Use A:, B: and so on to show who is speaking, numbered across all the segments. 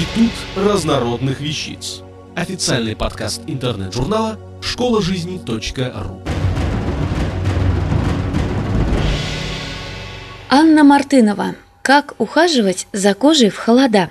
A: Институт разнородных вещиц. Официальный подкаст интернет-журнала школа жизни.ру.
B: Анна Мартынова. Как ухаживать за кожей в холода?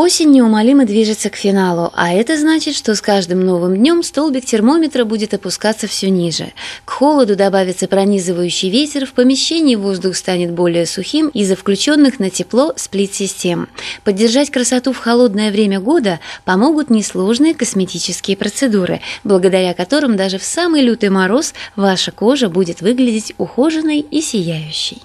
B: Осень неумолимо движется к финалу, а это значит, что с каждым новым днем столбик термометра будет опускаться все ниже. К холоду добавится пронизывающий ветер, в помещении воздух станет более сухим из-за включенных на тепло сплит-систем. Поддержать красоту в холодное время года помогут несложные косметические процедуры, благодаря которым даже в самый лютый мороз ваша кожа будет выглядеть ухоженной и сияющей.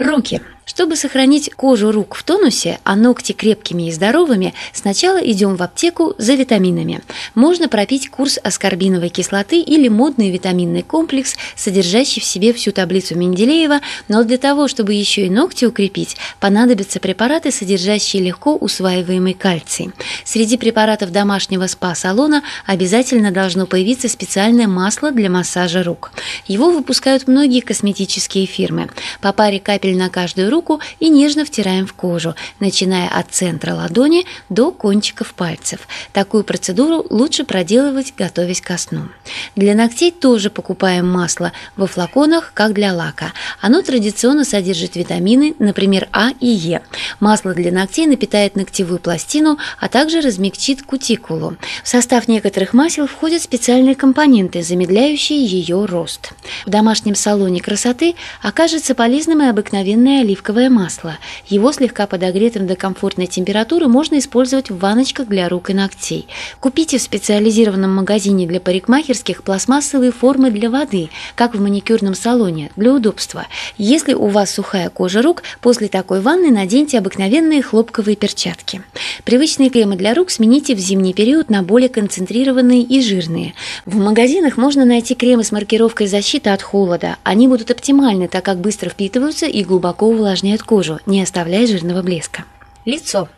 B: Руки. Чтобы сохранить кожу рук в тонусе, а ногти крепкими и здоровыми, сначала идем в аптеку за витаминами. Можно пропить курс аскорбиновой кислоты или модный витаминный комплекс, содержащий в себе всю таблицу Менделеева, но для того, чтобы еще и ногти укрепить, понадобятся препараты, содержащие легко усваиваемый кальций. Среди препаратов домашнего спа-салона обязательно должно появиться специальное масло для массажа рук. Его выпускают многие косметические фирмы. По паре капель на каждую руку и нежно втираем в кожу, начиная от центра ладони до кончиков пальцев. Такую процедуру лучше проделывать, готовясь ко сну. Для ногтей тоже покупаем масло во флаконах, как для лака. Оно традиционно содержит витамины, например, А и Е. Масло для ногтей напитает ногтевую пластину, а также размягчит кутикулу. В состав некоторых масел входят специальные компоненты, замедляющие ее рост. В домашнем салоне красоты окажется полезным и обыкновенное оливковое масло. Его слегка подогретым до комфортной температуры можно использовать в ваночках для рук и ногтей. Купите в специализированном магазине для парикмахерских пластмассовые формы для воды, как в маникюрном салоне, для удобства. Если у вас сухая кожа рук, после такой ванны наденьте обыкновенные хлопковые перчатки. Привычные кремы для рук смените в зимний период на более концентрированные и жирные. В магазинах можно найти кремы с маркировкой защита от холода. Они будут оптимальны, так как быстро впитываются и глубоко увлажняют кожу, не оставляя жирного блеска. Лицо.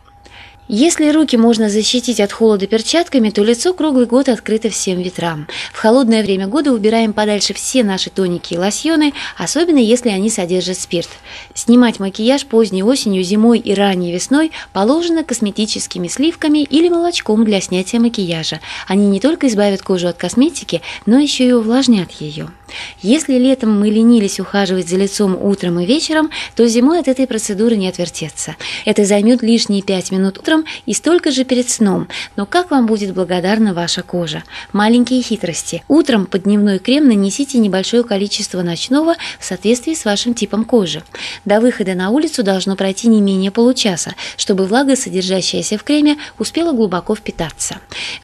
B: Если руки можно защитить от холода перчатками, то лицо круглый год открыто всем ветрам. В холодное время года убираем подальше все наши тоники и лосьоны, особенно если они содержат спирт. Снимать макияж поздней осенью, зимой и ранней весной положено косметическими сливками или молочком для снятия макияжа. Они не только избавят кожу от косметики, но еще и увлажнят ее. Если летом мы ленились ухаживать за лицом утром и вечером, то зимой от этой процедуры не отвертеться. Это займет лишние 5 минут утром и столько же перед сном. Но как вам будет благодарна ваша кожа? Маленькие хитрости. Утром под дневной крем нанесите небольшое количество ночного в соответствии с вашим типом кожи. До выхода на улицу должно пройти не менее получаса, чтобы влага, содержащаяся в креме, успела глубоко впитаться.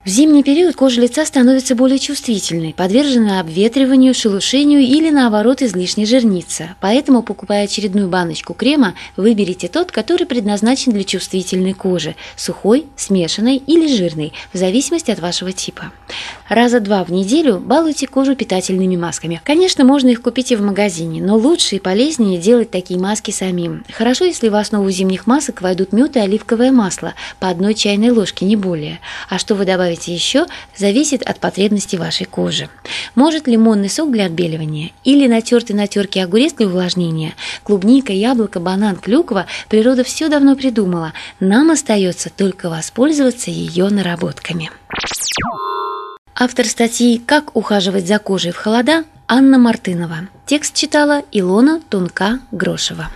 B: В зимний период кожа лица становится более чувствительной, подвержена обветриванию, шелушению или наоборот излишне жирнится. Поэтому, покупая очередную баночку крема, выберите тот, который предназначен для чувствительной кожи – сухой, смешанной или жирной, в зависимости от вашего типа. Раза два в неделю балуйте кожу питательными масками. Конечно, можно их купить и в магазине, но лучше и полезнее делать такие маски самим. Хорошо, если в основу зимних масок войдут мед и оливковое масло по одной чайной ложке, не более. А что вы добавите еще, зависит от потребностей вашей кожи. Может лимонный сок для отбеливания, или натертый на терке огурец для увлажнения, клубника, яблоко, банан, клюква, природа все давно придумала. Нам остается только воспользоваться ее наработками. Автор статьи «Как ухаживать за кожей в холода» Анна Мартынова. Текст читала Илона Тунка-Грошева.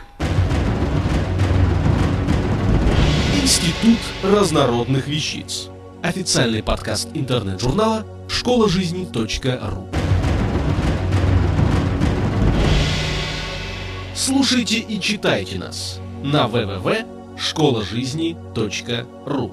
A: Институт разнородных вещиц. Официальный подкаст интернет-журнала школа жизни.ру. Слушайте и читайте нас на www.школажизни.ру